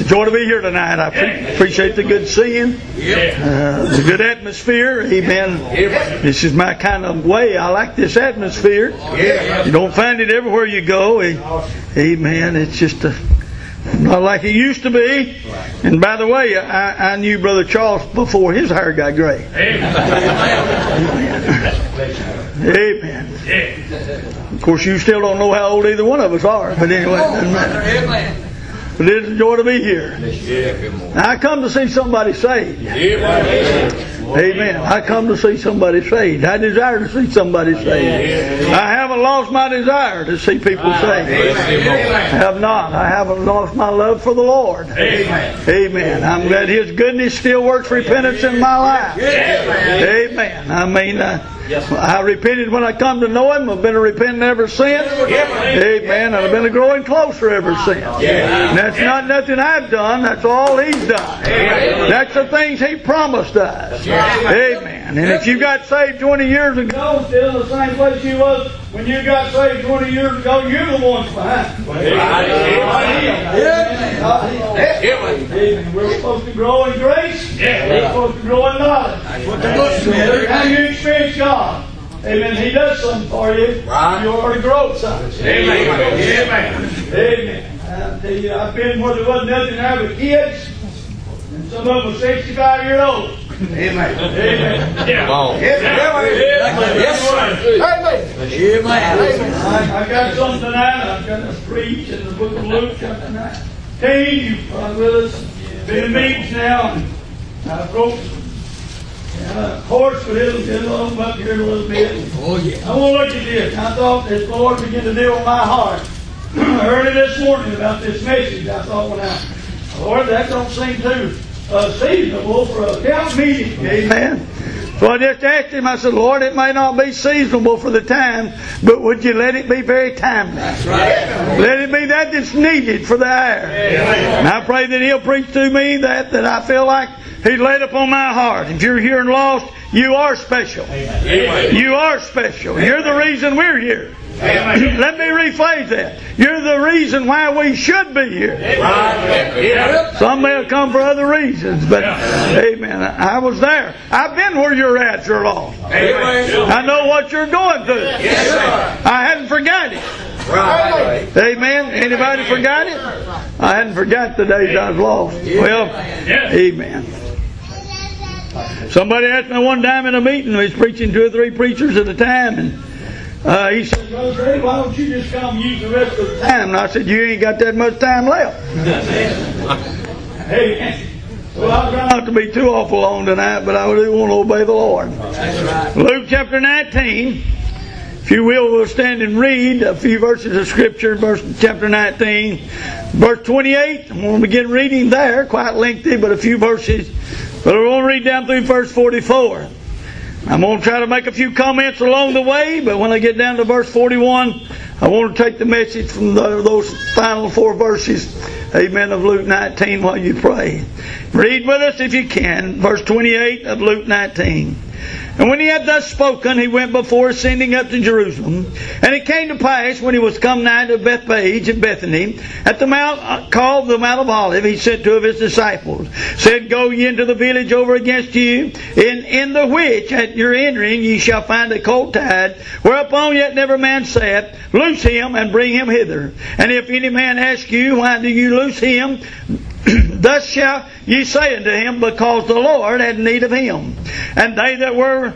It's a joy to be here tonight. I pre- appreciate the good seeing, uh, the good atmosphere. Amen. This is my kind of way. I like this atmosphere. You don't find it everywhere you go. Amen. It's just a, not like it used to be. And by the way, I, I knew Brother Charles before his hair got gray. Amen. Of course, you still don't know how old either one of us are, but anyway, it doesn't matter. But it is a joy to be here. I come to see somebody saved. Amen. I come to see somebody saved. I desire to see somebody saved. I haven't lost my desire to see people saved. I have not. I haven't lost my love for the Lord. Amen. I'm glad His goodness still works repentance in my life. Amen. I mean, uh, I repented when I come to know Him. I've been a repenting ever since. Amen. And I've been a growing closer ever since. And that's not nothing I've done. That's all He's done. That's the things He promised us. Amen. And if you got saved 20 years ago, still in the same place you was when you got saved 20 years ago, you're the ones behind. Amen. We're supposed to grow in grace. We're supposed to grow in knowledge. Every time you experience God, Amen. He does something for you. Right. You already grow something. Amen. Amen. Amen. I tell you, I've been where there wasn't nothing there but kids, and some of them are 65 years old. Amen. Amen. Yeah. Wow. Yes, yes, Amen. I, I got something tonight. I'm going to preach in the book of Luke, chapter 19. You've been with us. Been in meetings now. And I broke uh, horse, but it'll, it'll up here a little bit. Oh, yeah. I want to look at this. I thought this Lord began to deal with my heart early this morning about this message. I thought, I, Lord, that don't seem too uh, seasonable for a camp meeting. Amen. So I just asked him, I said, Lord, it may not be seasonable for the time, but would you let it be very timely? That's right. Let it be that that's needed for the hour. And I pray that he'll preach to me that, that I feel like he laid upon my heart. If you're here and lost, you are special. Amen. You are special. You're the reason we're here. Let me rephrase that. You're the reason why we should be here. Amen. Some may have come for other reasons, but amen. I was there. I've been where you're at, you're lost. Amen. I know what you're going through. Yes, I hadn't forgotten it. Right. Amen. Anybody forgot it? I hadn't forgot the days I was lost. Well, amen. Somebody asked me one time in a meeting, I was preaching two or three preachers at a time, and uh, he said, Brother Greg, why don't you just come use the rest of the time? And I said, You ain't got that much time left. hey, Well, I try not to be too awful long tonight, but I do want to obey the Lord. Luke chapter 19. If you will, we'll stand and read a few verses of Scripture, verse chapter 19, verse 28. I'm going to begin reading there, quite lengthy, but a few verses. But we're going to read down through verse 44. I'm going to try to make a few comments along the way, but when I get down to verse 41, I want to take the message from the, those final four verses, amen, of Luke 19 while you pray. Read with us if you can, verse 28 of Luke 19. And when he had thus spoken, he went before ascending up to Jerusalem. And it came to pass, when he was come nigh to Bethphage and Bethany, at the mount uh, called the Mount of Olives, he sent two of his disciples, said, Go ye into the village over against you, in, in the which at your entering ye shall find a colt tied, whereupon yet never man sat, loose him and bring him hither. And if any man ask you, why do you loose him? Thus shall ye say unto him, Because the Lord had need of him. And they that were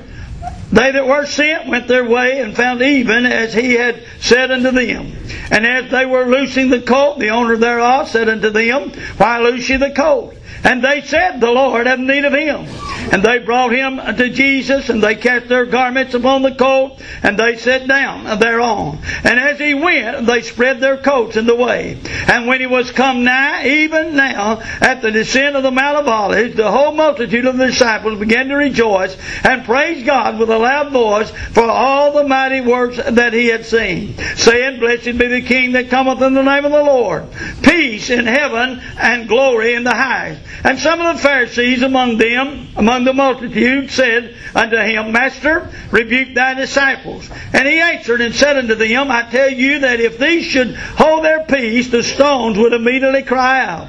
they that were sent went their way and found even as he had said unto them. And as they were loosing the colt, the owner thereof said unto them, Why loose ye the colt? And they said, The Lord hath need of him. And they brought him to Jesus, and they cast their garments upon the colt, and they sat down thereon. And as he went, they spread their coats in the way. And when he was come nigh, even now, at the descent of the Mount of Olives, the whole multitude of the disciples began to rejoice and praise God with a loud voice for all the mighty works that he had seen, saying, Blessed be the King that cometh in the name of the Lord. Peace in heaven and glory in the highest. And some of the Pharisees among them, among the multitude, said unto him, Master, rebuke thy disciples. And he answered and said unto them, I tell you that if these should hold their peace, the stones would immediately cry out.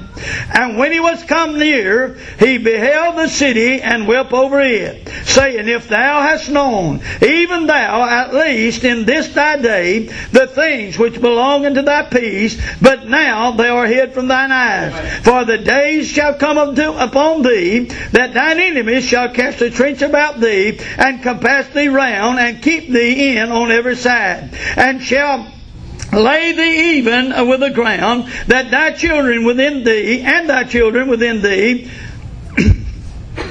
And when he was come near, he beheld the city and wept over it, saying, If thou hast known, even thou at least in this thy day, the things which belong unto thy peace, but now they are hid from thine eyes. For the days shall come upon thee, that thine enemies shall cast a trench about thee, and compass thee round, and keep thee in on every side, and shall lay thee even with the ground, that thy children within thee, and thy children within thee,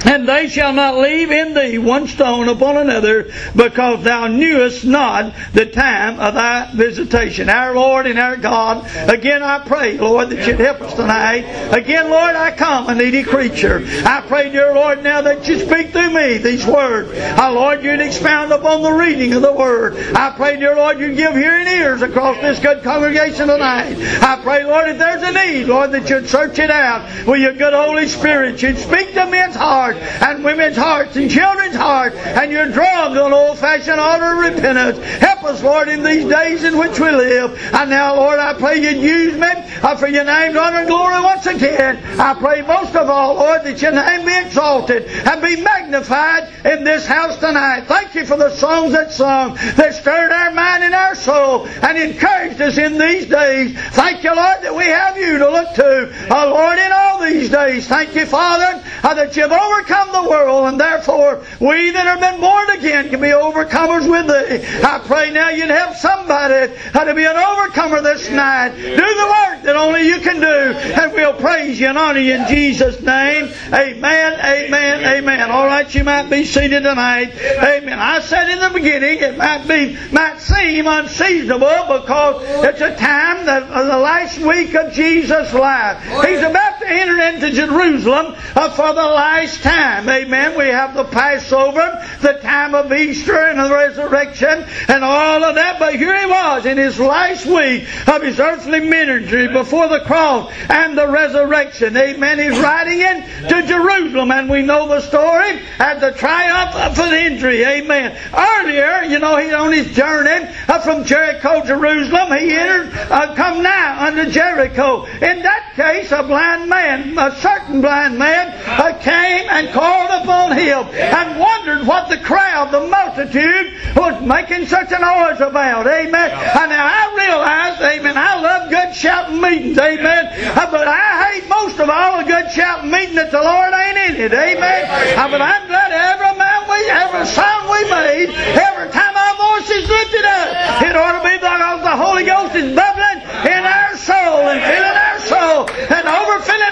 and they shall not leave in thee one stone upon another, because thou knewest not the time of thy visitation. Our Lord and our God, again I pray, Lord, that you'd help us tonight. Again, Lord, I come, a needy creature. I pray, dear Lord, now that you speak through me these words. Our Lord, you'd expound upon the reading of the Word. I pray, dear Lord, you'd give hearing ears across this good congregation tonight. I pray, Lord, if there's a need, Lord, that you'd search it out with your good Holy Spirit. You'd speak to men's hearts and women's hearts and children's hearts, and you're drawn to an old-fashioned order of repentance. Help us, Lord, in these days in which we live. And now, Lord, I pray you'd use me for your name's honor and glory once again. I pray most of all, Lord, that your name be exalted and be magnified in this house tonight. Thank you for the songs that sung, that stirred our mind and our soul and encouraged us in these days. Thank you, Lord, that we have you to look to. Oh, Lord, in all these days, thank you, Father, that you've overcome the world, and therefore we that have been born again can be overcomers with thee. I pray now you'd help somebody how to be an overcomer this night. Do the work that only you can do, and we'll praise you and honor you in Jesus' name. Amen, amen, amen. All right, you might be seated tonight. Amen. I said in the beginning it might be might seem unseasonable because it's a time that uh, the last week of Jesus' life. He's about to enter into Jerusalem uh, for the last time. Amen. We have the Passover, the time of Easter and the resurrection and all of that. But here he was in his last week of his earthly ministry before the cross and the resurrection. Amen. He's riding into Jerusalem and we know the story at the triumph of an entry. Amen. Earlier, you know, he's on his journey from Jericho, Jerusalem. He entered, uh, come now unto Jericho. In that case, a blind man, a certain blind man, uh, came and called upon him and wondered what the crowd, the multitude, was making such a noise about. Amen. And now I realize, amen, I love good shouting meetings. Amen. Uh, but I hate most of all a good shouting meeting that the Lord ain't in it. Amen. Uh, but I'm glad every man we, every sound we made, every time our voice is lifted up, it ought to be because the Holy Ghost is bubbling in our soul and filling our soul and overfilling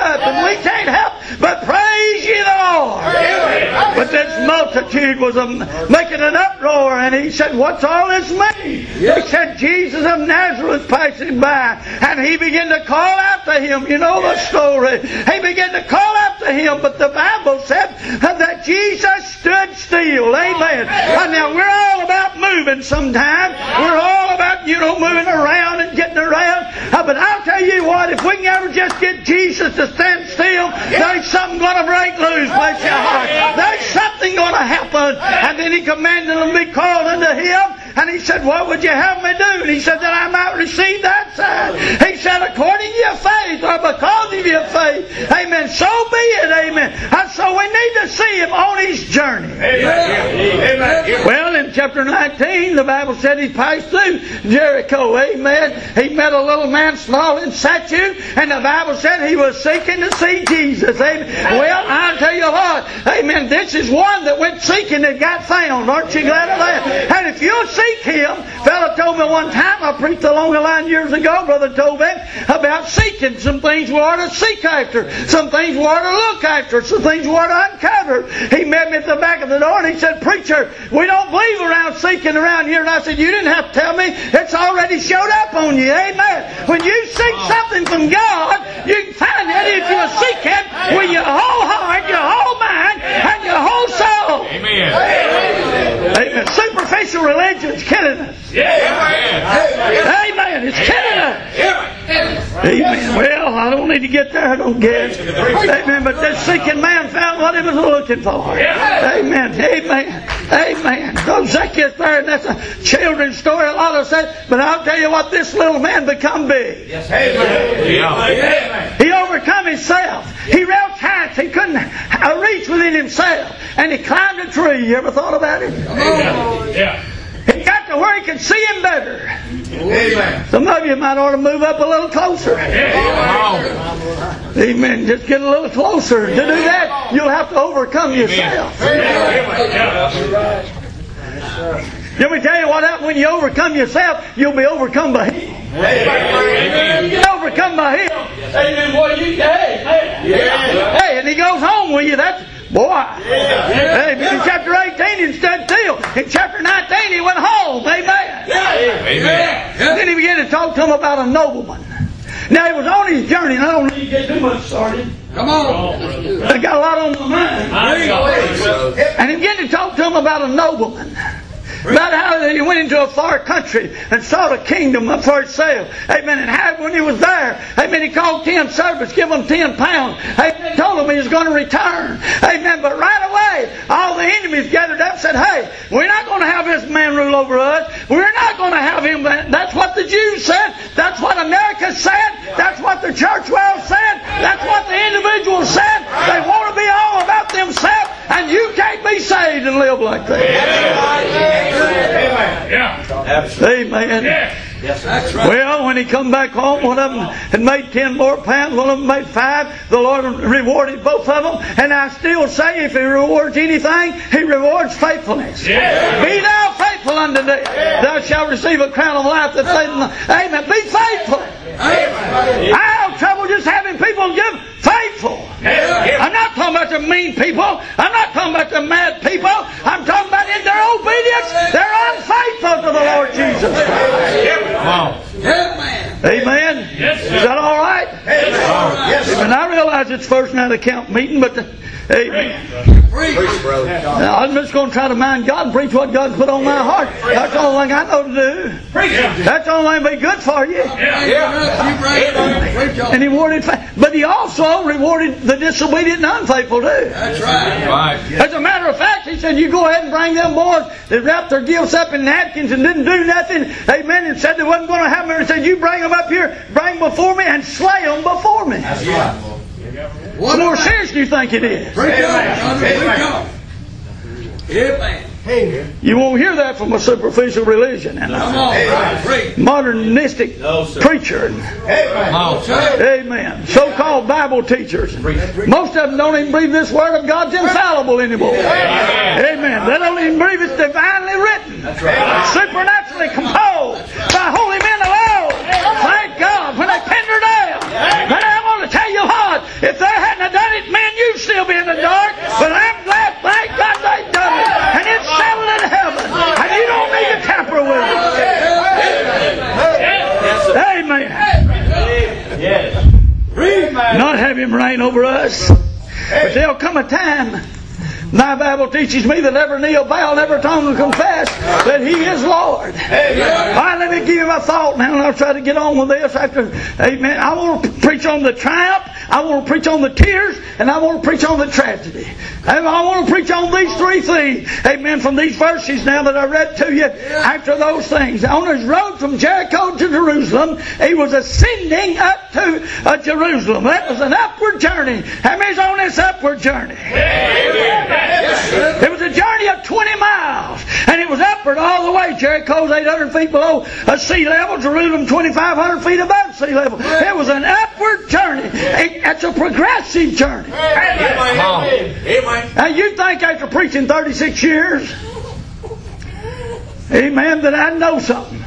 and we can't help but the Lord. But this multitude was making an uproar, and he said, What's all this mean? He said, Jesus of Nazareth passing by, and he began to call out to him. You know the story. He began to call out to him, but the Bible said that Jesus stood still. Amen. And now we're all about moving sometimes. We're all about, you know, moving around and getting around. Uh, but I'll tell you what, if we can ever just get Jesus to stand still, there's something going to break loose, bless your heart. There's something going to happen. And then he commanded them to be called unto him. And he said, What would you have me do? And he said, That I might receive that sign. He said, According to your faith, or because of your faith. Amen. So be it. Amen. And so we need to see him on his journey. Amen. Well, in chapter 19, the Bible said he passed through Jericho. Amen. He met a little man, small in stature, and the Bible said he was seeking to see Jesus. Amen. Well, I'll tell you what. Amen. This is one that went seeking and got found. Aren't you glad of that? And if you'll seek him, fella told me one time, I preached along the line years ago, Brother Tobin, about seeking some things we ought to seek after, some things we ought to look after, some things we ought to uncover. He met me at the back of the door and he said, Preacher, we don't believe around seeking around here. And I said, You didn't have to tell me. It's already showed up on you. Amen. When you seek something from God, you can find it if you seek it with your whole heart, your whole mind, and your whole soul. Amen it's killing us. Yeah, amen. Amen. It's killing us. Yeah. Amen. Well, I don't need to get there. I don't get it. Amen. But that seeking man found what he was looking for. Yeah. Amen. Amen. Amen. So Zacchaeus there, and that's a children's story. A lot of said, but I'll tell you what, this little man become big. Yes. Amen. Yeah. He overcome himself. He reached heights he couldn't reach within himself, and he climbed a tree. You ever thought about it? Yeah. yeah. He got to where he could see him better. Amen. Some of you might ought to move up a little closer. Amen. Just get a little closer. To do that, you'll have to overcome yourself. Let me tell you what happens when you overcome yourself, you'll be overcome by Him. Get overcome by Him. Amen. Boy, you, hey, hey. Hey, and He goes home with you. That's, boy. Hey, in chapter 18 he stood still. In chapter 19 he went home. Amen. Amen. Then he began to talk to him about a nobleman. Now he was on his journey, and I don't need to get too much started. Come on. I got a lot on my mind. And he began to talk to him about a nobleman. About how he went into a far country and saw a kingdom up for sale. Amen. And how when he was there, amen, he called ten servants, give them ten pounds. Amen. Told them he was going to return. Amen. But right away, all the enemies gathered up and said, Hey, we're not going to have this man rule over us. We're not going to have him. That's what the Jews said. That's what America said. That's what the church world said. That's what the individuals said. They want to be all about themselves, and you can't be saved and live like that. Amen. Amen. Yes. That's right. Well, when he come back home, one of them had made ten more pounds, one of them made five. The Lord rewarded both of them. And I still say, if He rewards anything, He rewards faithfulness. Yeah. Be thou faithful unto death. Thou shalt receive a crown of life that fadeth not. Amen. Be faithful. Amen. I have trouble just having people give faithful. I'm not talking about the mean people. I'm not talking about the mad people. I'm talking about in their obedience, they're unfaithful to the Lord Jesus Christ. Amen. Amen. Yes. Is that all right? Yes. And I realize it's first night of camp meeting, but the, amen. Preach. Now, I'm just going to try to mind God and preach what God's put on my heart. That's the only thing I know to do. That's the only thing be good for you. Yeah. You bring it on. Preach. And he rewarded, fa- but he also rewarded the disobedient and unfaithful too. That's right. As a matter of fact, he said, You go ahead and bring them boys that wrapped their gifts up in napkins and didn't do nothing. Amen. And said they wasn't going to have them. And said, You bring them up here, bring them before me, and slay them before me. What What more more serious do you think it is? Preach on. Preach on. Amen. You won't hear that from a superficial religion and Come a on, brother. Preach. modernistic preacher. Amen. So-called Bible teachers. Most of them don't even believe this Word of God's infallible anymore. Amen. They don't even believe it's divinely written. Supernaturally composed by holy men alone. Thank God. When they pinned her down. But I want to tell you what. If they hadn't have done it, man, you'd still be in the dark. But I'm glad, thank God they done it. And it's settled in heaven. And you don't need to tamper with it. Amen. Yes. not have him reign over us. But there'll come a time. My Bible teaches me that every knee will bow and every tongue will confess that He is Lord. All right, let me give you my thought now, and I'll try to get on with this after. Amen. I want to preach on the triumph. I want to preach on the tears, and I want to preach on the tragedy. And I want to preach on these three things. Amen. From these verses now that I read to you. After those things, on his road from Jericho to Jerusalem, he was ascending up to uh, Jerusalem. That was an upward journey. How many's on this upward journey? It was a journey of 20 miles, and it was upward all the way. Jericho's 800 feet below sea level, Jerusalem 2,500 feet above sea level. It was an upward journey. It- It's a progressive journey. Now, you think after preaching 36 years, amen, that I know something.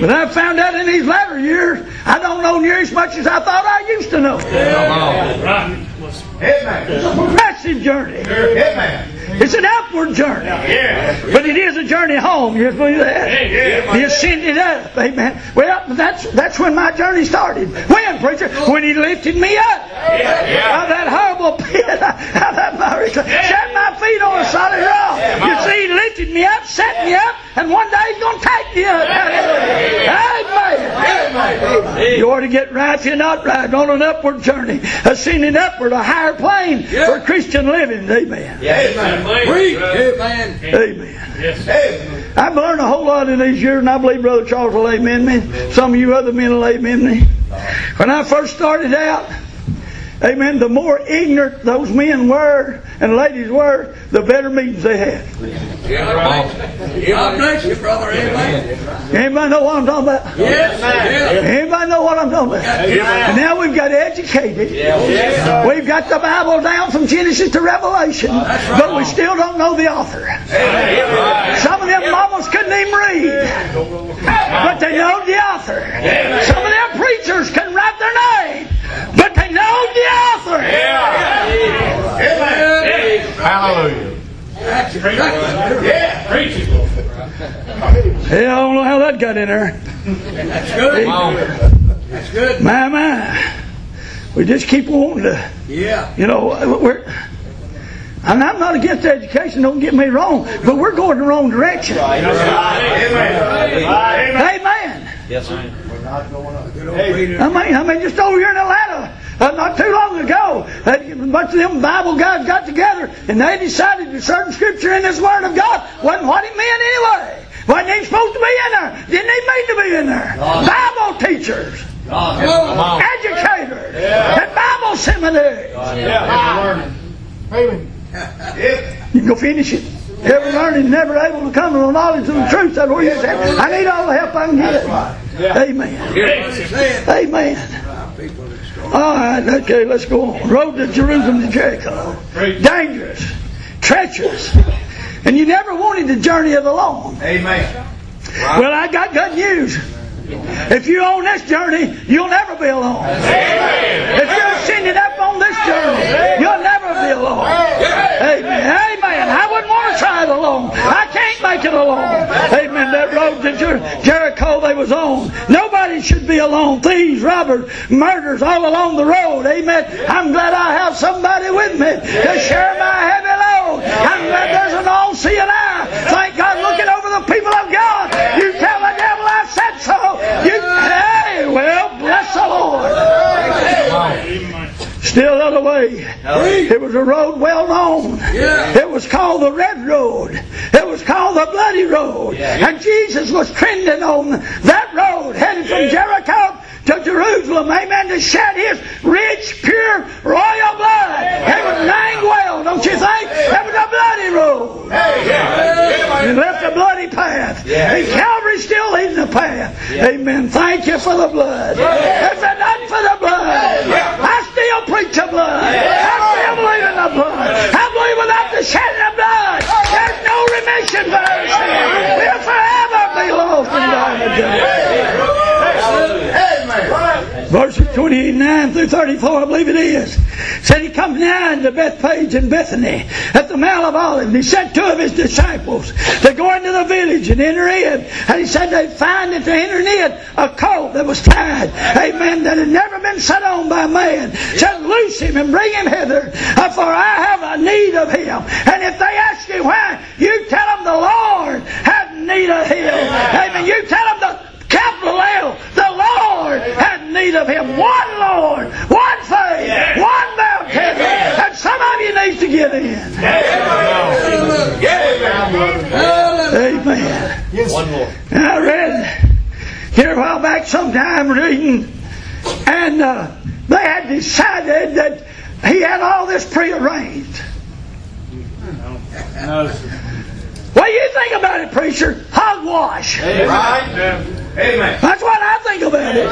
But I found out in these latter years, I don't know near as much as I thought I used to know. It's a progressive journey. Amen. It's an upward journey. Yeah. But it is a journey home. You believe that? Yeah. He ascended up. Amen. Well, that's that's when my journey started. When, preacher? When he lifted me up out of that horrible pit, out of that miry clay, set my feet on a solid rock. You see, he lifted me up, set me up, and one day he's going to take me up. Hallelujah. Amen. You ought to get right if you're not right on an upward journey, ascending upward, a higher plane Yeah. for Christian living. Amen. Amen. Preach. Amen. Amen. I've learned a whole lot in these years, and I believe Brother Charles will amen me. Some of you other men will amen me. When I first started out, amen, the more ignorant those men were and ladies were, the better meetings they had. Yeah, right. God bless you, brother. Amen. Anybody know what I'm talking about? Yes. Yes. Anybody know what I'm talking about? And now we've got educated. We've got the Bible down from Genesis to Revelation, but we still don't know the author. Some of them mamas couldn't even read, but they know the author. Some of them preachers can write their name, but they know the author. Hallelujah. Yeah. Preach it. Yeah, I don't know how that got in there. That's good. That's good. My, my. We just keep wanting to. Yeah. You know, we're. And I'm not against education, don't get me wrong, but we're going the wrong direction. Amen. Amen. Yes, sir. Good old Peter. I mean, I mean, just over here in Atlanta, uh, not too long ago, uh, a bunch of them Bible guys got together and they decided that certain scripture in this Word of God wasn't what it meant anyway. Wasn't even supposed to be in there. Didn't even mean to be in there. Bible teachers, educators, and Bible seminary. You can go finish it. Ever learning, never able to come to the knowledge of the truth. That's where you say, I need all the help I can get. Amen. Amen. people that start. All right, okay, let's go on. Road to Jerusalem to Jericho. Dangerous, treacherous. And you never wanted the journey of the long. Amen. Well, I got good news. If you're on this journey, you'll never be alone. If you're ascending on this journey, you'll never be alone. Amen. Amen. I wouldn't want to try it alone. I can't make it alone. Amen. That road to Jer- Jericho they was on. Nobody should be alone. Thieves, robbers, murders all along the road. Amen. I'm glad I have somebody with me to share my heavy load. I'm glad there's an all-seeing eye. Thank God looking over the people of God. You tell the devil I said so. You, hey, well, bless the Lord. Still the other way. It was a road well known. Yeah. It was called the Red Road. It was called the Bloody Road. And Jesus was trending on that road, headed from Jericho to Jerusalem, amen, to shed his rich, pure, royal blood. It was named well, don't you think? It was a bloody road. He left a bloody path. And Calvary's still leading the path. Amen. Thank you for the blood. If it not for the blood, I still preach the blood. I still believe in the blood. I believe without the shedding of blood, there's no remission for our sin. We'll forever be lost in the day. Verses 29 through 34, I believe it is. Said he comes nigh to Bethphage and Bethany at the Mount of Olives. And he sent two of his disciples to go into the village and enter in. And he said they'd find that they entered in a colt that was tied. Amen. That had never been set on by man. Said loose him and bring him hither. uh, For I have a need of him. And if they ask you why, you tell them the Lord has need of him. Amen. You tell them the Lord need of him. One Lord, one faith, one baptism. And some of you needs to get in. Amen. One more. And I read here a while back sometime reading, and uh, they had decided that he had all this prearranged. What do you think about it, preacher? Hogwash. Right? Amen. That's what I think about it.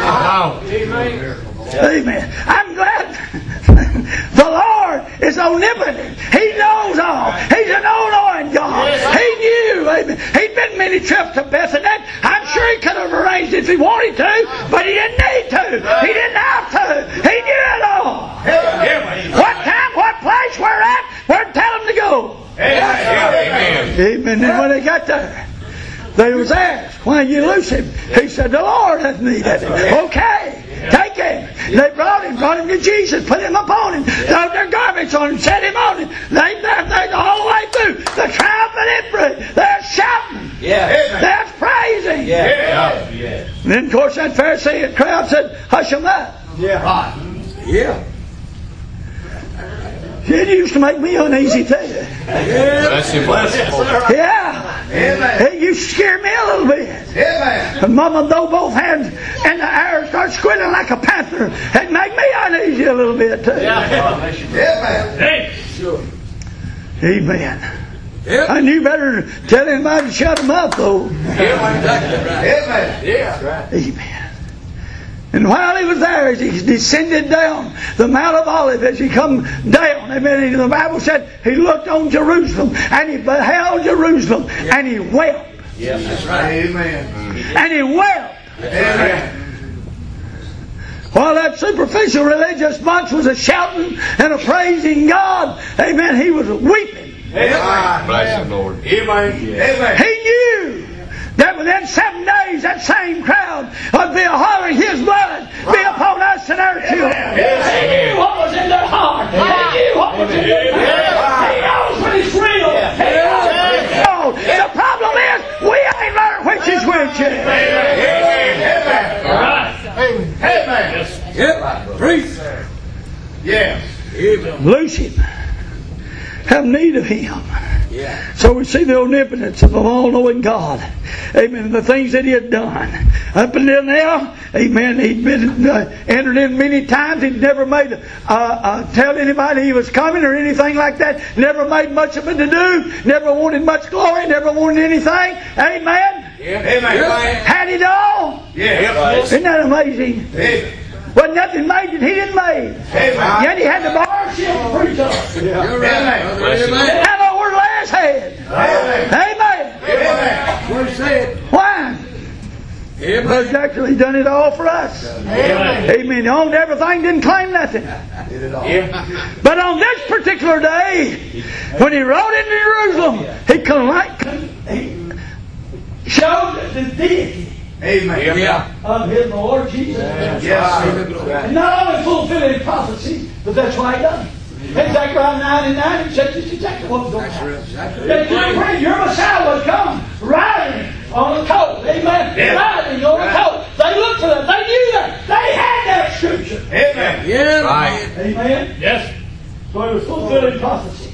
Amen. I'm glad the Lord is omnipotent. He knows all. He's an all-knowing God. He knew. Amen. He'd been many trips to Bethany. I'm sure he could have arranged it if he wanted to, but he didn't need to. He didn't have to. He knew it all. What time, what place we're at, where tell him to go. Amen. Amen. And when they got there, they was asked, why you loose him? He said, the Lord has need of him. Okay, take him. They brought him, brought him to Jesus, put him upon him, threw their garments on him, set him on him. They, they, they all the way through the triumphant entry. They're shouting. Yeah. That's praising. Yeah. And then, of course, that Pharisee crowd said, Hush him up. Yeah. Yeah. It used to make me uneasy too. Bless him. Bless him. Yeah. Amen. It used to scare me a little bit. Amen. And Mama throw both hands in the air and start squinting like a panther. It make me uneasy a little bit too. Yeah. Amen. Amen. Yep. And you better tell anybody to shut them up though. Exactly right. Amen. Yeah. Amen. And while he was there, as he descended down the Mount of Olives, as he come down, amen, and the Bible said he looked on Jerusalem and he beheld Jerusalem and he wept. That's right. Amen. And he wept. Amen. While that superficial religious bunch was a shouting and a praising God, amen, he was weeping. Amen. Bless him, Lord. Amen. Amen. He knew that within seven days that same crowd would be hollering his blood be upon us and our children. He knew what was in their heart. He knew what was in their mind. He knows when it's real. He knows when it's real. The problem is we ain't learned which is which yet. Amen. Amen. Yep. Preach. Yes. Amen. Loose him. Have need of him. Yeah. So we see the omnipotence of the all-knowing God. Amen. The things that He had done up until now. Amen. He'd been uh, entered in many times. He'd never made uh, uh, tell anybody He was coming or anything like that. Never made much of it to do. Never wanted much glory. Never wanted anything. Amen. Amen. Had it all. Yes. Isn't that amazing? Amen. Wasn't nothing made that He didn't make. Amen. Yet He had the to preach on. You're right. Amen. Now over last head. Amen. Amen. Amen. What he said. Why? Amen. He's actually done it all for us. Amen. Amen. He owned everything, didn't claim nothing. Did it all. But on this particular day, when he rode into Jerusalem, he, con- he showed the deity Amen. Yeah. of his Lord Jesus. Yes. And not only fulfilling prophecy, but that's why he done it. In Zechariah 9 and 9, he said just exactly what was going to happen. Exactly. That your friend, your Messiah would come riding on a coat. Amen. Yeah. Riding on a coat. They looked for that. They knew that. They had that scripture. Amen. Yeah. Right. Amen. Yes. So it was fulfilling prophecy.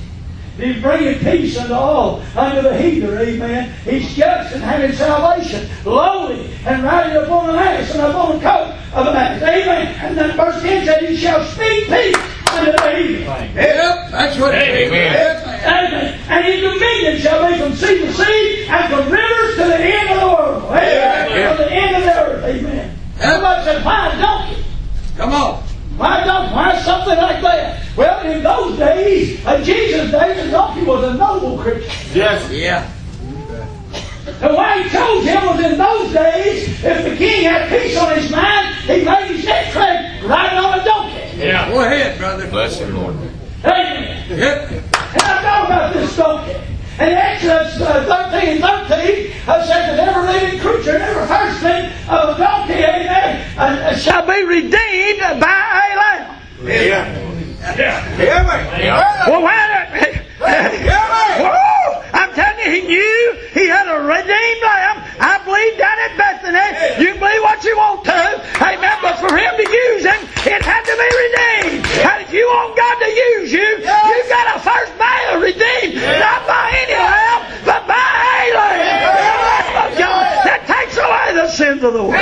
He's bringing peace unto all under the heather. Amen. He's just and having salvation, lowly and riding upon an ass and upon a coat of an ass. Amen. And then verse 10 said, He shall speak peace unto the heathen. Yep. That's what it is. Amen. Amen. And his dominion shall be from sea to sea and from rivers to the end of the world. Amen. Yeah. To the end of the earth. Amen. Everybody said, Why a donkey? Come on. Why donkey? Why something like that? Well, in those days, in Jesus' days, a donkey was a noble creature. Yes. Yeah. And why he chose him was in those days, if the king had peace on his mind, he made his next trip riding on a donkey. Yeah. Go ahead, brother. Bless him, Lord. Amen. Yep. And I thought about this donkey. In Exodus uh, 13 and 13, uh, says that every living creature, every firstling of a donkey, amen, uh, uh, shall be redeemed by a lamb. Amen. Amen. Well, why Whoa! I'm telling you, he knew he had a redeemed lamb. I believe down at Bethany. You believe what you want to. Amen. But for him to use him, it had to be redeemed. And if you want God to use you, you've got to first buy a redeemed. Not by any lamb, but by a lamb. The lamb of God that takes away the sins of the world.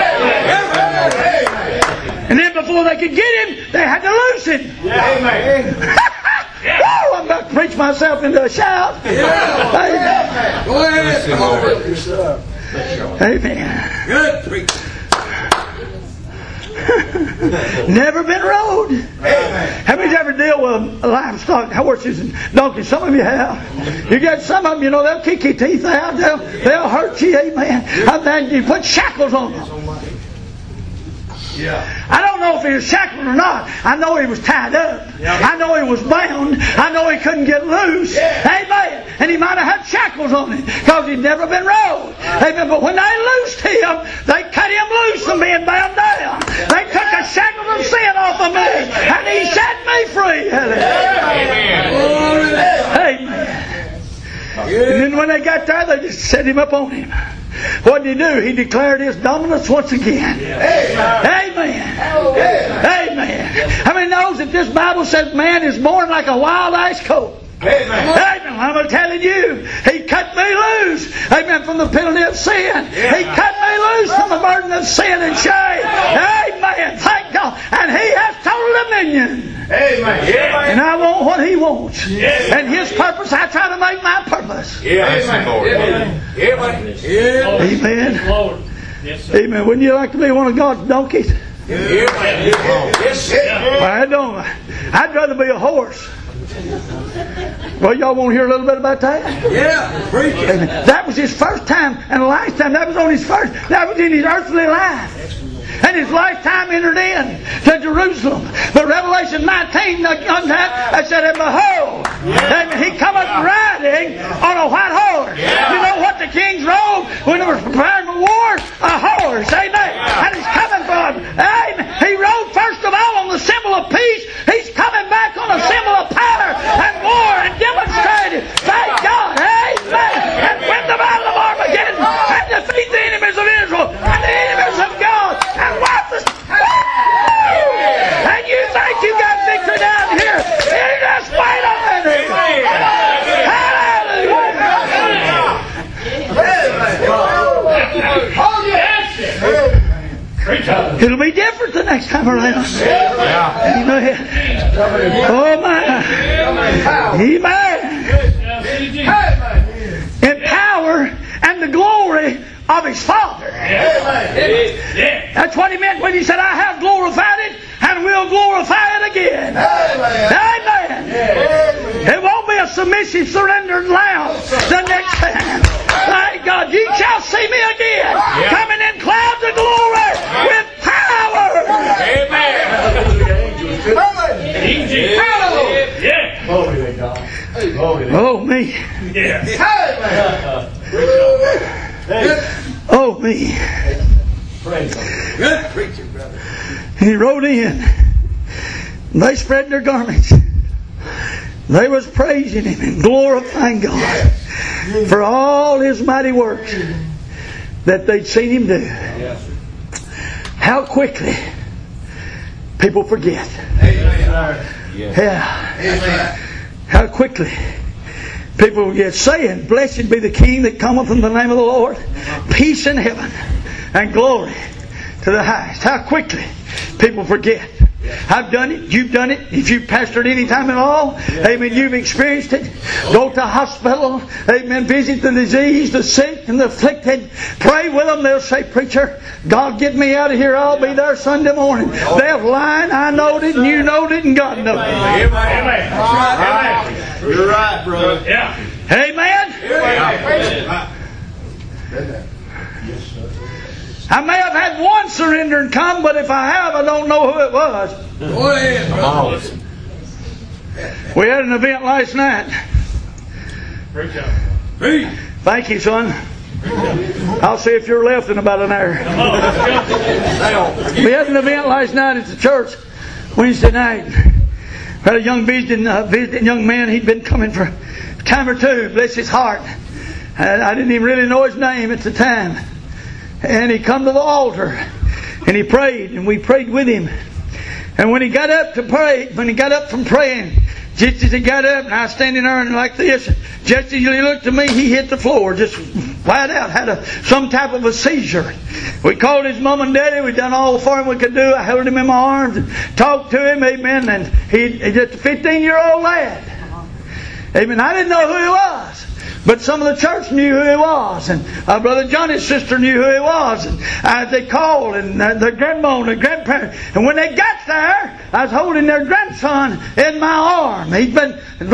And then before they could get him, they had to loose him. Amen. Woo! Oh, I'm about to preach myself into a shout. Amen. Go ahead. Come on. Amen. Good. Preach. Never been rode. Amen. How many's ever deal with livestock, horses and donkeys? Some of you have. You get some of them, you know, they'll kick your teeth out. They'll, they'll hurt you. Amen. And then you put shackles on them. Yeah. I don't know if he was shackled or not. I know he was tied up. I know he was bound. I know he couldn't get loose. Amen. And he might have had shackles on him because he'd never been rode. Amen. But when they loosed him, they cut him loose from being bound down. They took the shackles of sin off of me, and he set me free. Hallelujah. Amen. Amen. And then when they got there, they just set him up on him. What did he do? He declared his dominance once again. Amen. Amen. Amen. How many knows that this Bible says man is born like a wild ice coat? Amen. Amen. I'm telling you, He cut me loose. Amen. From the penalty of sin. He cut me loose from the burden of sin and shame. Amen. Thank God. And He has total dominion. Amen. And I want what He wants. And His purpose, I try to make my purpose. Yeah. Amen. Amen. Amen. Wouldn't you like to be one of God's donkeys? Yeah. Yes, Well, I don't. I'd rather be a horse. Well, y'all want to hear a little bit about that? Yeah, preach it. That was his first time and last time. That was on his first. That was in his earthly life. And his lifetime entered in to Jerusalem. But Revelation 19, uh, on that, I said, and behold, and he cometh riding on a white horse. You know what the kings rode when they were preparing for war? A horse. Amen. And he's coming from, amen. He rode first of all on the symbol of peace. He's coming back on a symbol of power and war and demonstrated. Thank God. Amen. And win the battle of Armageddon and defeat the enemies of Israel and the enemies of God and wipe the. And you got victory down here? It just wait a minute. Hallelujah. It'll be different the next time around. Amen. Oh my. Amen. In power and the glory of his Father. That's what he meant when he said, I a surrendered lamb the next time. Thank God. Ye shall see me again, coming in clouds of glory with power. Amen. Hallelujah. Oh, me. Oh, me. Praise God. Good preaching, brother. He rode in. They spread their garments. They was praising him and glorifying God for all his mighty works that they'd seen him do. How quickly people forget. Yeah. How quickly people forget saying, Blessed be the King that cometh in the name of the Lord. Peace in heaven and glory to the highest. How quickly people forget. I've done it. You've done it. If you've pastored any time at all, amen, you've experienced it. Go to hospital, amen, visit the diseased, the sick, and the afflicted. Pray with them. They'll say, Preacher, God get me out of here. I'll be there Sunday morning. They'll lie. I knowed it, and you knowed it, and God knowed it. Amen. You're right, brother. Yeah. Amen? I may have had one surrender and come, but if I have, I don't know who it was. Go ahead, brother. We had an event last night. Preach. Thank you, son. I'll see if you're left in about an hour. We had an event last night at the church Wednesday night. We had a young visiting, uh, visiting young man. He'd been coming for a time or two. Bless his heart. And I didn't even really know his name at the time. And he come to the altar and he prayed and we prayed with him. And when he got up to pray, when he got up from praying, just as he got up and I was standing there like this, just as he looked at me, he hit the floor, just flat out, had a, some type of a seizure. We called his mom and daddy, we done all for him we could do. I held him in my arms and talked to him, amen, and he, he's just a 15 year old lad. Amen. I didn't know who he was. But some of the church knew who he was, and uh, Brother Johnny's sister knew who he was, and uh, they called, and uh, the grandma and the grandparents. And when they got there, I was holding their grandson in my arm. He'd been he'd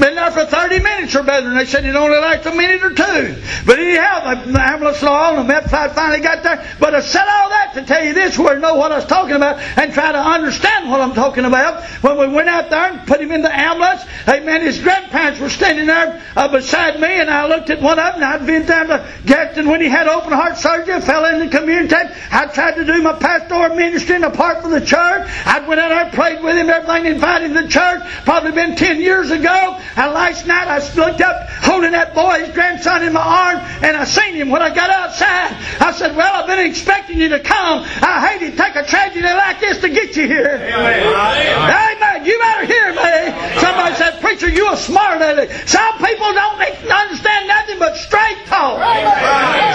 been there for 30 minutes or better, and they said it only lasts a minute or two. But anyhow, the, the ambulance law and the MedFi finally got there. But I said all that to tell you this, where know what I was talking about, and try to understand what I'm talking about. When we went out there and put him in the ambulance, amen, his grandparents were standing there uh, beside beside me, and I looked at one of them. I'd been down to Gadsden when he had open heart surgery. Fell in the community. I tried to do my pastoral ministry apart from the church. I went out there, prayed with him, everything, invited him to church. Probably been ten years ago. And last night I looked up, holding that boy, his grandson, in my arm, and I seen him when I got outside. I said, "Well, I've been expecting you to come. I hate to take a tragedy like this to get you here." Amen. Amen. You better hear me. Somebody said, "Preacher, you a smart aleck." Some people don't understand nothing but straight talk.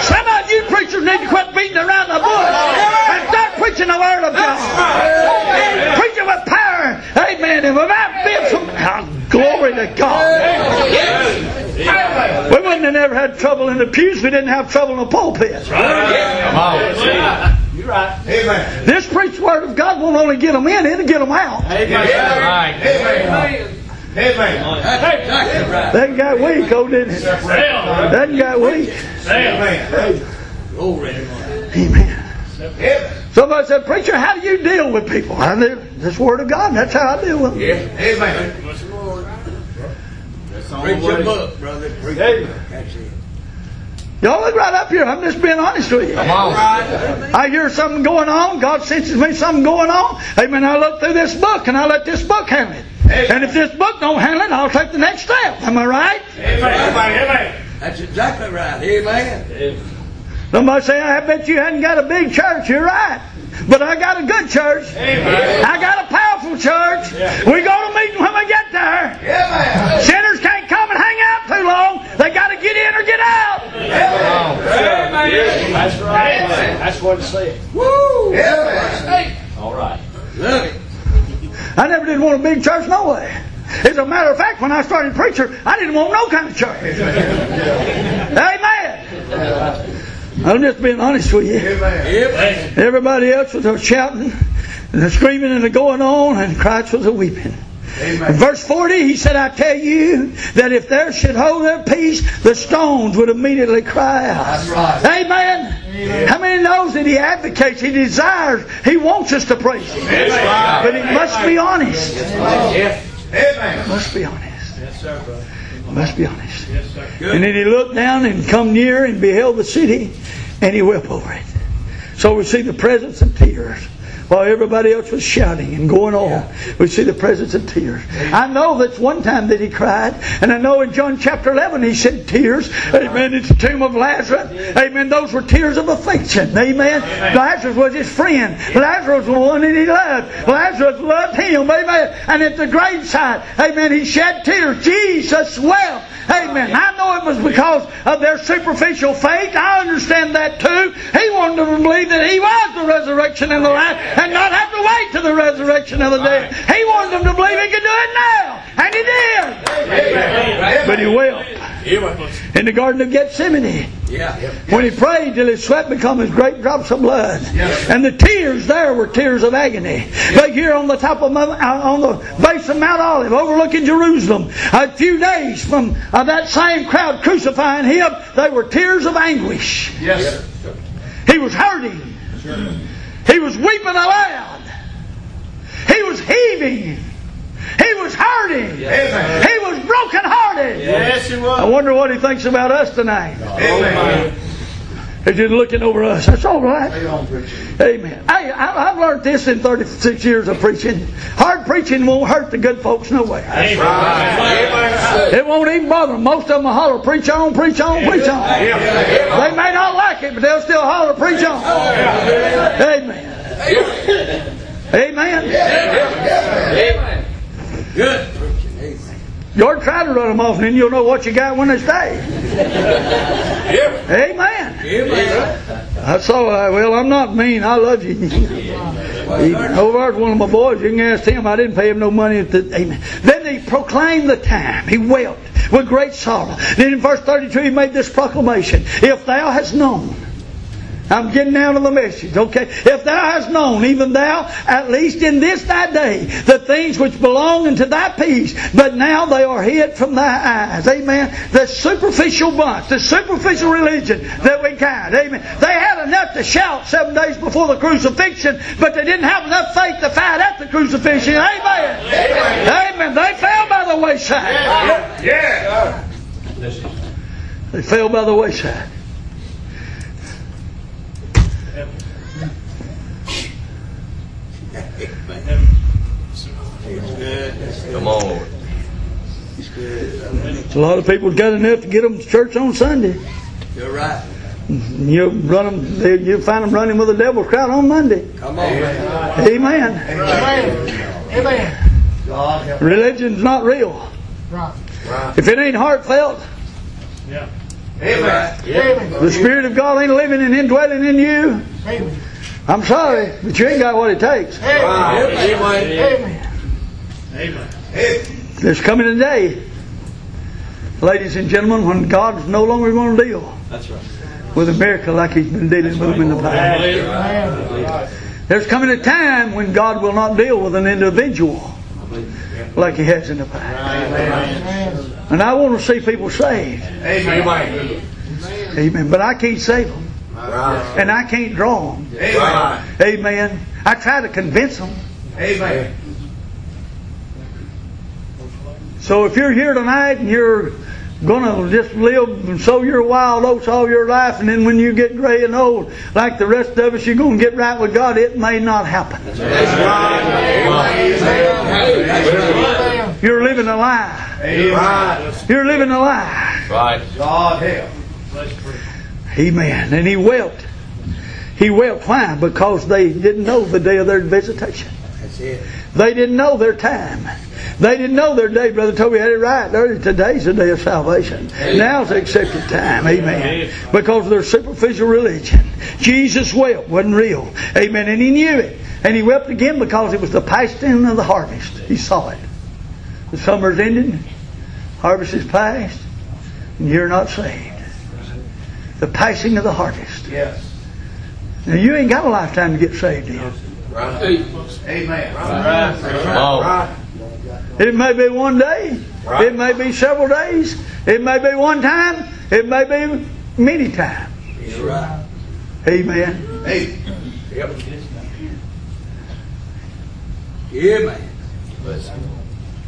Some of you preachers need to quit beating around the bush and start preaching the word of God. Preaching with power. Amen. And without being some oh, glory to God. We wouldn't have never had trouble in the pews if we didn't have trouble in the pulpit. You're right. Amen. This preached word of God won't only get them in, it'll get them out. Amen. Amen. Amen. Right. That got weak, oh, didn't it? That got weak. Amen. Glory. Amen. Amen. Somebody said, Preacher, how do you deal with people? I do. This Word of God, that's how I deal with them. Yeah. Amen. Preach your book, brother. Preach your. That's it. Y'all look right up here. I'm just being honest with you. Come on. I hear something going on. God senses me something going on. Amen. I look through this book and I let this book handle it. And if this book don't handle it, I'll take the next step. Am I right? Amen. That's exactly right. Amen. Somebody say, I bet you hadn't got a big church. You're right. But I got a good church. Amen. I got a powerful church. We go to meeting when we get there. Amen. Sinners can't come and hang out too long. They got to get in or get out. That's right. That's what it said. Woo! Amen. All right. Love it. I never did want a big church no way. As a matter of fact, when I started preacher, I didn't want no kind of church. Amen. I'm just being honest with you. Amen. Everybody else was shouting and screaming and going on, and Christ was a weeping. In verse 40, he said, I tell you that if they should hold their peace, the stones would immediately cry out. That's right. Amen. How many knows that he advocates, he desires, he wants us to praise him. But he must be honest. Amen. Must be honest. Yes, sir, brother. Must be honest. Yes. And then he looked down and come near and beheld the city, and he wept over it. So we see the presence of tears. While everybody else was shouting and going on, we see the presence of tears. I know that's one time that he cried, and I know in John chapter 11 he said tears. Amen. It's the tomb of Lazarus. Amen. Those were tears of affection. Amen. Lazarus was his friend. Lazarus was the one that he loved. Lazarus loved him. Amen. And at the graveside, amen, he shed tears. Jesus wept. Amen. I know it was because of their superficial faith. I understand that too. He wanted them to believe that He was the resurrection and the life and not have to wait to the resurrection of the dead. He wanted them to believe He could do it now. And He did. But He wept. In the Garden of Gethsemane, Yeah. when He prayed till His sweat became as great drops of blood. And the tears there were tears of agony. But here on the top of Mount, uh, on the base of Mount Olive, overlooking Jerusalem, a few days from uh, that same crowd crucifying Him, they were tears of anguish. Yes. He was hurting. He was weeping aloud. He was heaving. He was hurting. Amen. He was brokenhearted. Yes, it I wonder what he thinks about us tonight. Amen. He's just looking over us. That's all right. Amen. Hey, I, I've learned this in 36 years of preaching. Hard preaching won't hurt the good folks no way. Amen. It won't even bother them. Most of them will holler, preach on, preach on, preach on. They may not like it, but they'll still holler, preach on. Amen. Amen. Amen. Good Lord, try to run them off, and then you'll know what you got when they stay. Amen. Amen. I saw, uh, well, I'm not mean. I love you. Over one of my boys. You can ask him. I didn't pay him no money. At the, amen. Then he proclaimed the time. He wept with great sorrow. Then in verse 32, he made this proclamation If thou hast known, I'm getting down to the message, okay? If thou hast known, even thou, at least in this thy day, the things which belong unto thy peace, but now they are hid from thy eyes. Amen. The superficial bunch, the superficial religion that we got. Amen. They had enough to shout seven days before the crucifixion, but they didn't have enough faith to fight at the crucifixion. Amen. Amen. They fell by the wayside. Yeah. They fell by the wayside. Come on, Lord. A lot of people got enough to get them to church on Sunday. You're right. You run them, they- you find them running with the devil's crowd on Monday. Come on. Amen. Amen. Amen. Religion's not real. Right. If it ain't heartfelt, Amen. Amen. the Spirit of God ain't living and indwelling in you. Amen. I'm sorry, but you ain't got what it takes. Amen. Amen. There's coming a day, ladies and gentlemen, when God's no longer going to deal That's right. with America like He's been dealing with them in the past. There's coming a time when God will not deal with an individual like He has in the past. Amen. And I want to see people saved. Amen. Amen. But I can't save them. And I can't draw them. Amen. Amen. I try to convince them. Amen. So if you're here tonight and you're going to just live and sow your wild oats all your life, and then when you get gray and old, like the rest of us, you're going to get right with God, it may not happen. Amen. You're living a lie. Amen. You're living a lie. Right. God help. Amen. And he wept. He wept. Why? Because they didn't know the day of their visitation. That's it. They didn't know their time. They didn't know their day. Brother Toby had it right. Early today's the day of salvation. Now's the accepted time. Amen. Because of their superficial religion. Jesus wept. Wasn't real. Amen. And he knew it. And he wept again because it was the passing of the harvest. He saw it. The summer's ended. Harvest is past. And you're not saved. The passing of the harvest. Yes. Now you ain't got a lifetime to get saved in. Right. Amen. Come on. It may be one day. It may be several days. It may be one time. It may be many times. That's right. Amen. Hey. Yeah, man.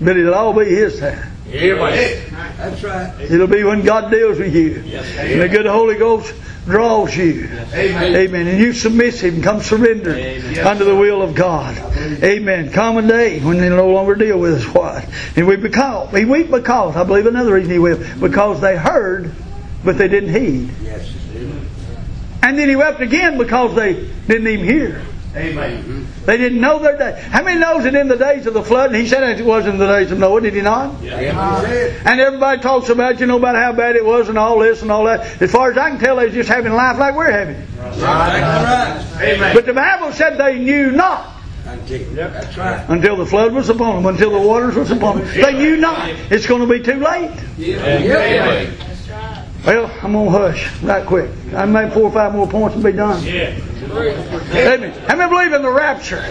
But it'll all be His time. Amen. That's right. It'll be when God deals with you. And the good Holy Ghost draws you. Amen. Amen. And you submissive and come surrender under the will of God. Amen. Come a day when they no longer deal with us. What? And we because we weep because I believe another reason he will because they heard, but they didn't heed. Yes. And then he wept again because they didn't even hear. Amen. Mm-hmm. They didn't know their day. How many knows that in the days of the flood, and he said it was in the days of Noah, did he not? Yeah, he said. And everybody talks about, you know, about how bad it was and all this and all that. As far as I can tell, they're just having life like we're having. it. That's right. Amen. But the Bible said they knew not That's right. until the flood was upon them, until the waters was upon them. They knew not. It's going to be too late. Yeah. yeah. Well, I'm going to hush right quick. I made four or five more points and be done. Amen. How many believe in the rapture?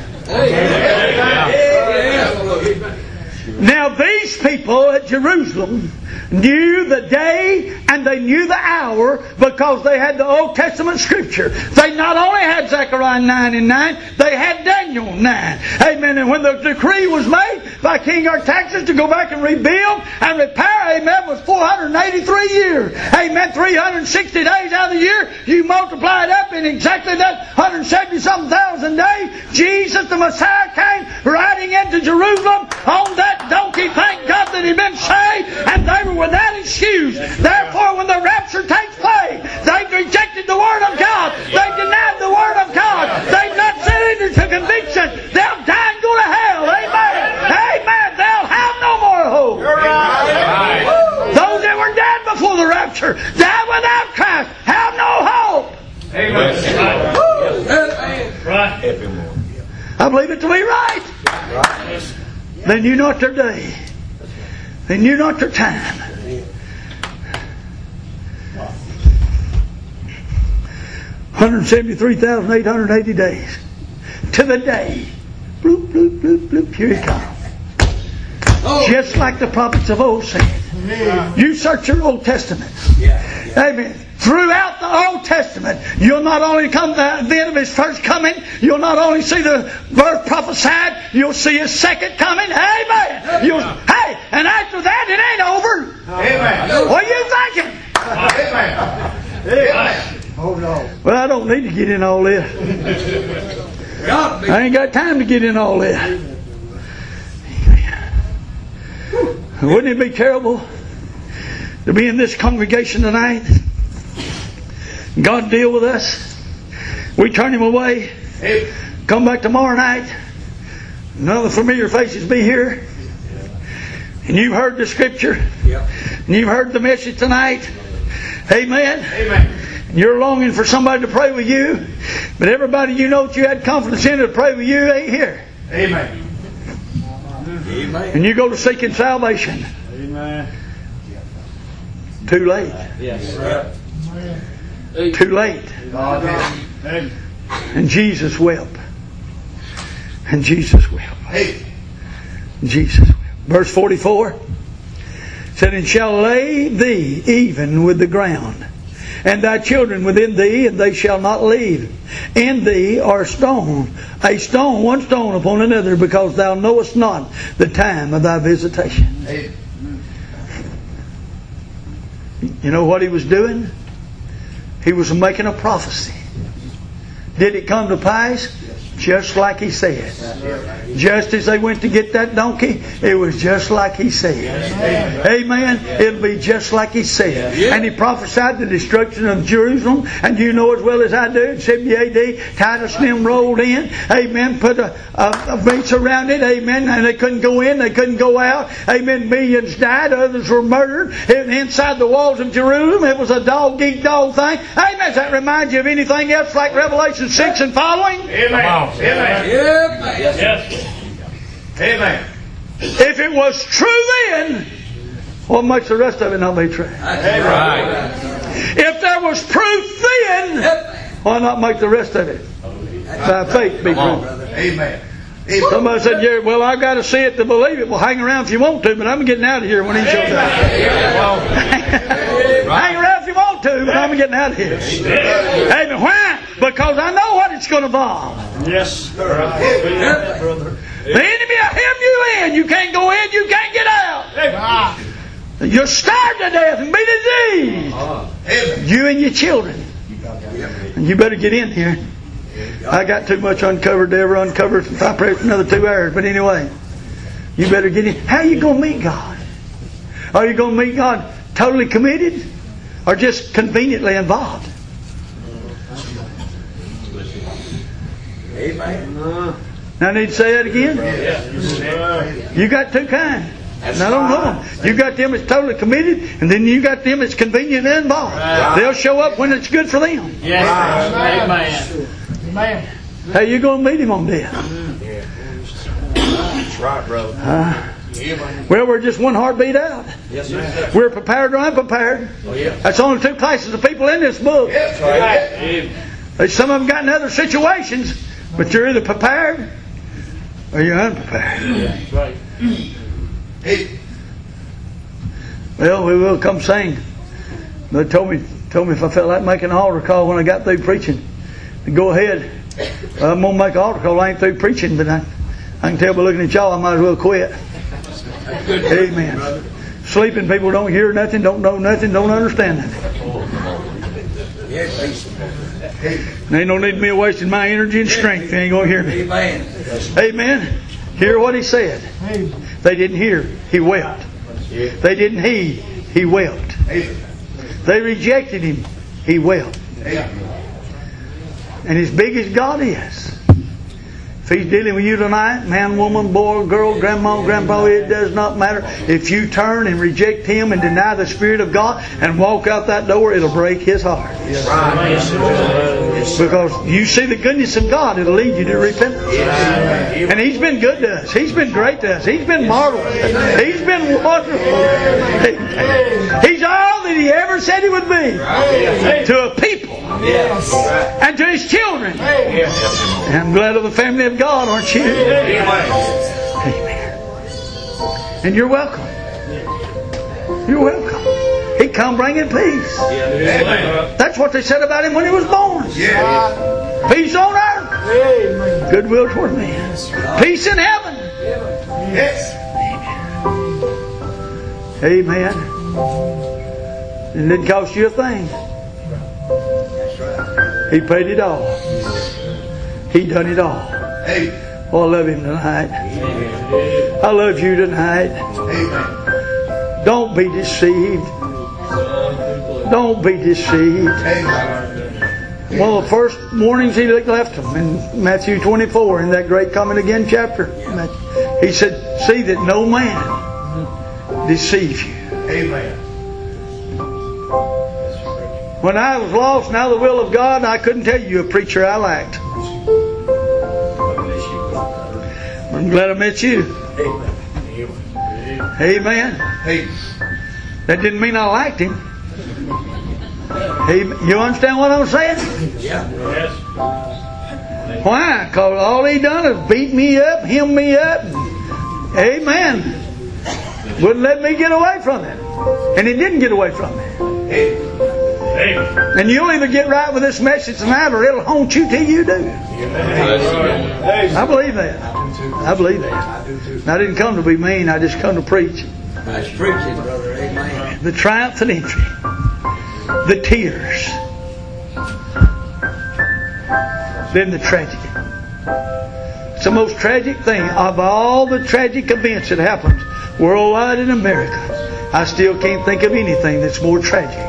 Now these people at Jerusalem knew the day and they knew the hour because they had the Old Testament scripture. They not only had Zechariah 9 and 9, they had Daniel 9. Amen. And when the decree was made by King Artaxerxes to go back and rebuild and repair, amen, was 483 years. Amen. 360 days out of the year. You multiply it up in exactly that 170 something thousand days. Jesus the Messiah came riding into Jerusalem on that donkey. Thank God that he'd been saved and they were without excuse. Therefore, when the rapture takes place, they've rejected the Word of God. They've denied the Word of God. They've not surrendered to conviction. They'll die and go to hell. Amen. Amen. They'll have no more hope. Those that were dead before the rapture, died without Christ, have no hope. Amen. I believe it to be right. They knew not their day. They knew not their time. Hundred seventy-three thousand eight hundred eighty days to the day. Bloop bloop bloop bloop. Here he comes. Oh. Just like the prophets of old said. You search your Old Testament. Amen. Throughout the Old Testament, you'll not only come to the end of His first coming, you'll not only see the birth prophesied, you'll see His second coming. Amen. You'll, hey, and after that, it ain't over. Amen. What are you thinking? Amen. Oh, no. Well, I don't need to get in all this. God. I ain't got time to get in all this. Wouldn't it be terrible to be in this congregation tonight? God deal with us. We turn him away. Come back tomorrow night. None of the familiar faces be here. And you've heard the scripture. And you've heard the message tonight. Amen. Amen. You're longing for somebody to pray with you, but everybody you know that you had confidence in to pray with you ain't here. Amen. Amen. And you go to seeking salvation. Amen. Too late. Yep. Too late. And Jesus wept. And Jesus wept. Jesus wept. Verse 44 said, And shall lay thee even with the ground, and thy children within thee, and they shall not leave. In thee are stone, a stone, one stone upon another, because thou knowest not the time of thy visitation. You know what he was doing? He was making a prophecy. Did it come to pass? Just like he said. Just as they went to get that donkey, it was just like he said. Amen. It'll be just like he said. And he prophesied the destruction of Jerusalem. And you know as well as I do, in 70 AD, Titus and them rolled in. Amen. Put a, a, a around it. Amen. And they couldn't go in. They couldn't go out. Amen. Millions died. Others were murdered. And inside the walls of Jerusalem, it was a dog eat dog thing. Amen. Does that remind you of anything else like Revelation 6 and following? Amen. Amen. Yep. Amen. If it was true then, what makes the rest of it not be true? Right. If there was proof then, why not make the rest of it by faith be true? Amen. Somebody said, yeah, well, I've got to see it to believe it. Well, hang around if you want to, but I'm getting out of here when he shows up. hang around if you want to, but I'm getting out of here. Amen. Why? Because I know what it's going to involve. Yes. Brother. The enemy will hem you in. You can't go in, you can't get out. Ah. You'll starve to death and be diseased. Amen. You and your children. You better get in here. I got too much uncovered to ever uncover if I pray for another two hours. But anyway, you better get in. How are you going to meet God? Are you going to meet God totally committed or just conveniently involved? Amen. Now, I need to say that again. You got two kinds. I don't know. You got them that's totally committed, and then you got them that's convenient and involved. They'll show up when it's good for them. Yes. Amen. Amen. How you going to meet him on death? That's right, brother. Well, we're just one heartbeat out. Yes, sir. We're prepared or unprepared. Oh, yeah. That's only two classes of people in this book. That's right. There's Some of them got in other situations, but you're either prepared or you're unprepared. Hey. Well, we will come sing. They told me told me if I felt like making an altar call when I got through preaching, to go ahead. I'm gonna make an call. I ain't through preaching, tonight. I, can tell by looking at y'all, I might as well quit. Amen. Sleeping people don't hear nothing, don't know nothing, don't understand nothing. Yes, ain't no need me wasting my energy and strength. They ain't gonna hear me. Amen. Amen. Hear what he said. They didn't hear. He wept. They didn't heed. He wept. They rejected him. He wept. And as big as God is, if He's dealing with you tonight, man, woman, boy, girl, grandma, grandpa, it does not matter. If you turn and reject Him and deny the Spirit of God and walk out that door, it'll break His heart. Because you see the goodness of God, it'll lead you to repentance. And He's been good to us. He's been great to us. He's been marvelous. He's been wonderful. He's all that He ever said He would be to a people and children. And I'm glad of the family of God, aren't you? Amen. And you're welcome. You're welcome. He come bringing peace. That's what they said about him when he was born. Peace on earth, goodwill toward men. Peace in heaven. Yes. Amen. It didn't cost you a thing. He paid it all. He done it all. Oh, I love him tonight. I love you tonight. Don't be deceived. Don't be deceived. One of the first warnings he left them in Matthew 24 in that great coming again chapter. He said, See that no man deceive you. Amen. When I was lost, now the will of God, I couldn't tell you a preacher I liked. I'm glad I met you. Amen. Amen. That didn't mean I liked him. You understand what I'm saying? Yeah. Why? Because all he done is beat me up, hem me up. Amen. Wouldn't let me get away from it. And he didn't get away from it. Amen. And you'll either get right with this message tonight or it'll haunt you till you do. I believe that. I believe that. And I didn't come to be mean, I just come to preach. That's preaching, brother. Amen. The triumphant entry. The tears. Then the tragedy. It's the most tragic thing of all the tragic events that happens worldwide in America. I still can't think of anything that's more tragic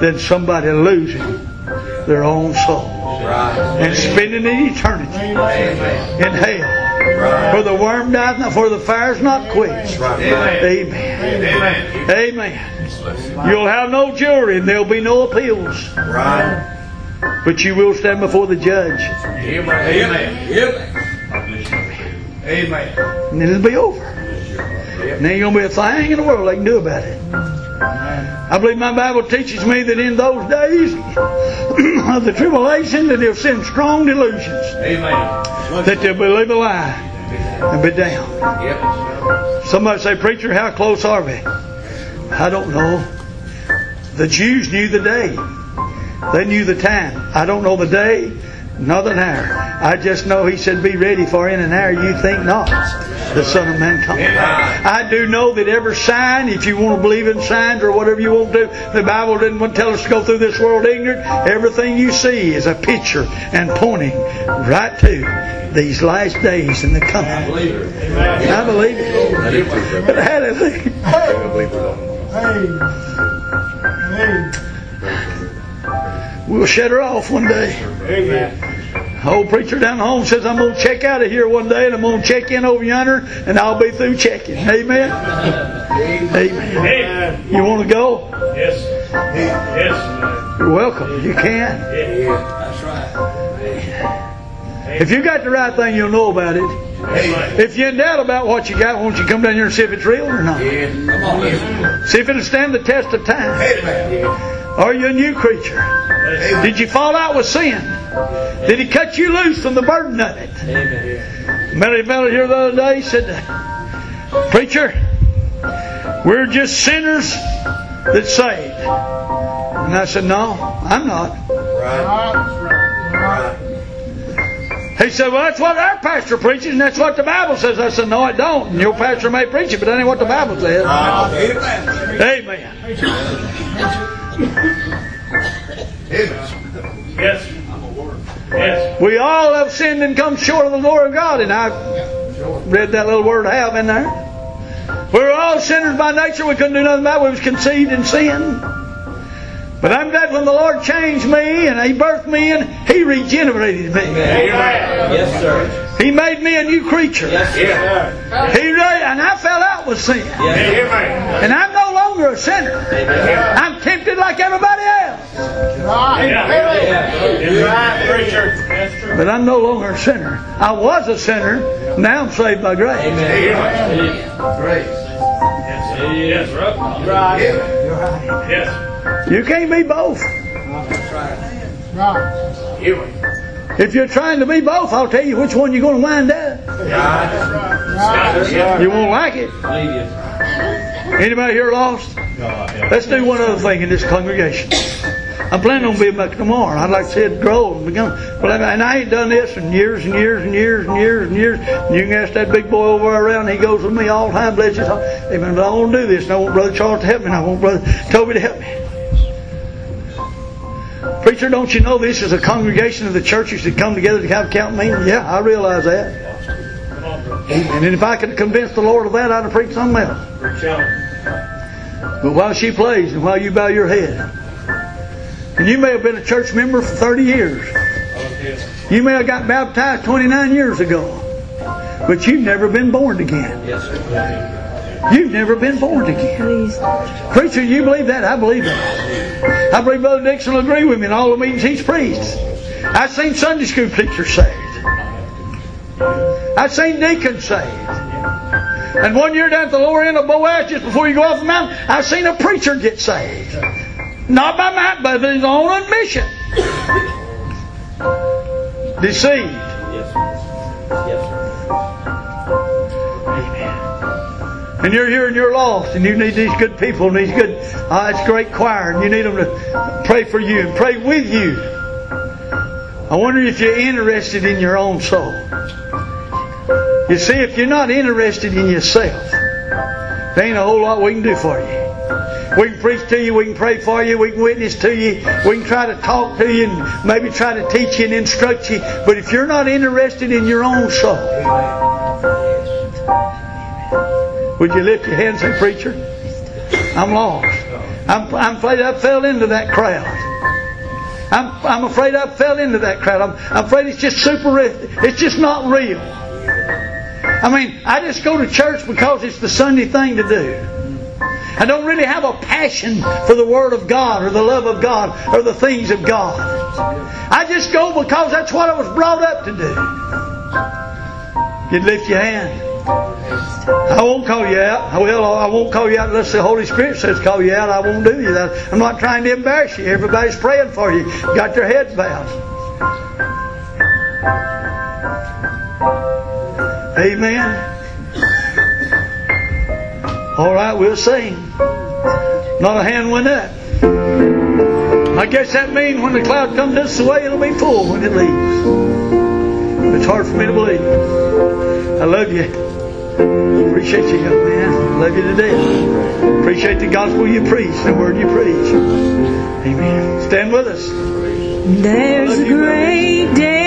than somebody losing their own soul and spending an eternity in hell. For the worm dieth not, for the fire's not quenched. Amen. Amen. Amen. You'll have no jury and there'll be no appeals. Right. But you will stand before the judge. Amen. Yep. Amen. And it'll be over. And there ain't gonna be a thing in the world they can do about it. I believe my Bible teaches me that in those days of the tribulation that they'll send strong delusions. Amen. That they'll believe a lie and be down. Yep. Somebody say, Preacher, how close are we? I don't know. The Jews knew the day. They knew the time. I don't know the day, nor the hour. I just know he said, Be ready for in an hour you think not. The Son of Man coming. I do know that every sign, if you want to believe in signs or whatever you want to do, the Bible didn't want to tell us to go through this world ignorant. Everything you see is a picture and pointing right to these last days and the coming. I believe it. But hallelujah. Hey. Hey. We'll shut her off one day. Amen. Old preacher down the home says I'm going to check out of here one day and I'm going to check in over yonder and I'll be through checking. Amen. Amen. You want to go? Yes. Yes. You're welcome. You can. That's right. If you got the right thing, you'll know about it. If you're in doubt about what you got, won't you come down here and see if it's real or not? Come on. See if it'll stand the test of time. Amen. Are you a new creature? Did you fall out with sin? Did he cut you loose from the burden of it? Amen. A fellow here the other day said, Preacher, we're just sinners that saved. And I said, No, I'm not. Right. He said, Well, that's what our pastor preaches, and that's what the Bible says. I said, No, it don't. And your pastor may preach it, but that ain't what the Bible says. Amen. Amen. Yes. Yes. We all have sinned and come short of the glory of God, and I read that little word have in there. We were all sinners by nature. We couldn't do nothing about it. We was conceived in sin. But I'm glad when the Lord changed me and He birthed me in, He regenerated me. Yes, sir. He made me a new creature. Yes, sir. He really, and I fell out with sin. Yes, And I'm no longer a sinner. I'm tempted like everybody else. Right, preacher. But I'm no longer a sinner. I was a sinner. Now I'm saved by grace. Grace. Yes, right. Right. Yes. You can't be both. Right. If you're trying to be both, I'll tell you which one you're going to wind up. You won't like it. Anybody here lost? Let's do one other thing in this congregation. I'm planning on being back tomorrow. I'd like to see it grow and become. And I ain't done this in years and years and years and years and years. And You can ask that big boy over around. He goes with me all the time. Bless his heart. Amen. But I want to do this, and I want Brother Charles to help me, and I want Brother Toby to help me. Preacher, don't you know this is a congregation of the churches that come together to have count meeting? Yeah, I realize that. And if I could convince the Lord of that, I'd have preached something else. But while she plays and while you bow your head, and you may have been a church member for 30 years. You may have got baptized 29 years ago. But you've never been born again. Yes, sir. You've never been born again. Preacher, you believe that? I believe that. I believe Brother Dixon will agree with me in all the meetings he's preached. I've seen Sunday school teachers saved. I've seen deacons saved. And one year down at the lower end of Boaz, just before you go off the mountain, I've seen a preacher get saved. Not by might, but by his own admission. Deceived. Yes, sir. Yes, sir. And you're here and you're lost, and you need these good people and these good, uh, it's great choir, and you need them to pray for you and pray with you. I wonder if you're interested in your own soul. You see, if you're not interested in yourself, there ain't a whole lot we can do for you. We can preach to you, we can pray for you, we can witness to you, we can try to talk to you and maybe try to teach you and instruct you. But if you're not interested in your own soul, would you lift your hand and say, Preacher, I'm lost. I'm, I'm afraid I fell into that crowd. I'm, I'm afraid I fell into that crowd. I'm, I'm afraid it's just super, it's just not real. I mean, I just go to church because it's the Sunday thing to do. I don't really have a passion for the Word of God or the love of God or the things of God. I just go because that's what I was brought up to do. You'd lift your hand. I won't call you out. Well, I won't call you out unless the Holy Spirit says call you out. I won't do you that. I'm not trying to embarrass you. Everybody's praying for you. Got their heads bowed. Amen. All right, we'll sing. Not a hand went up. I guess that means when the cloud comes this way, it'll be full when it leaves. It's hard for me to believe. I love you. Appreciate you, young man. Love you to death. Appreciate the gospel you preach, the word you preach. Amen. Stand with us. There's a great day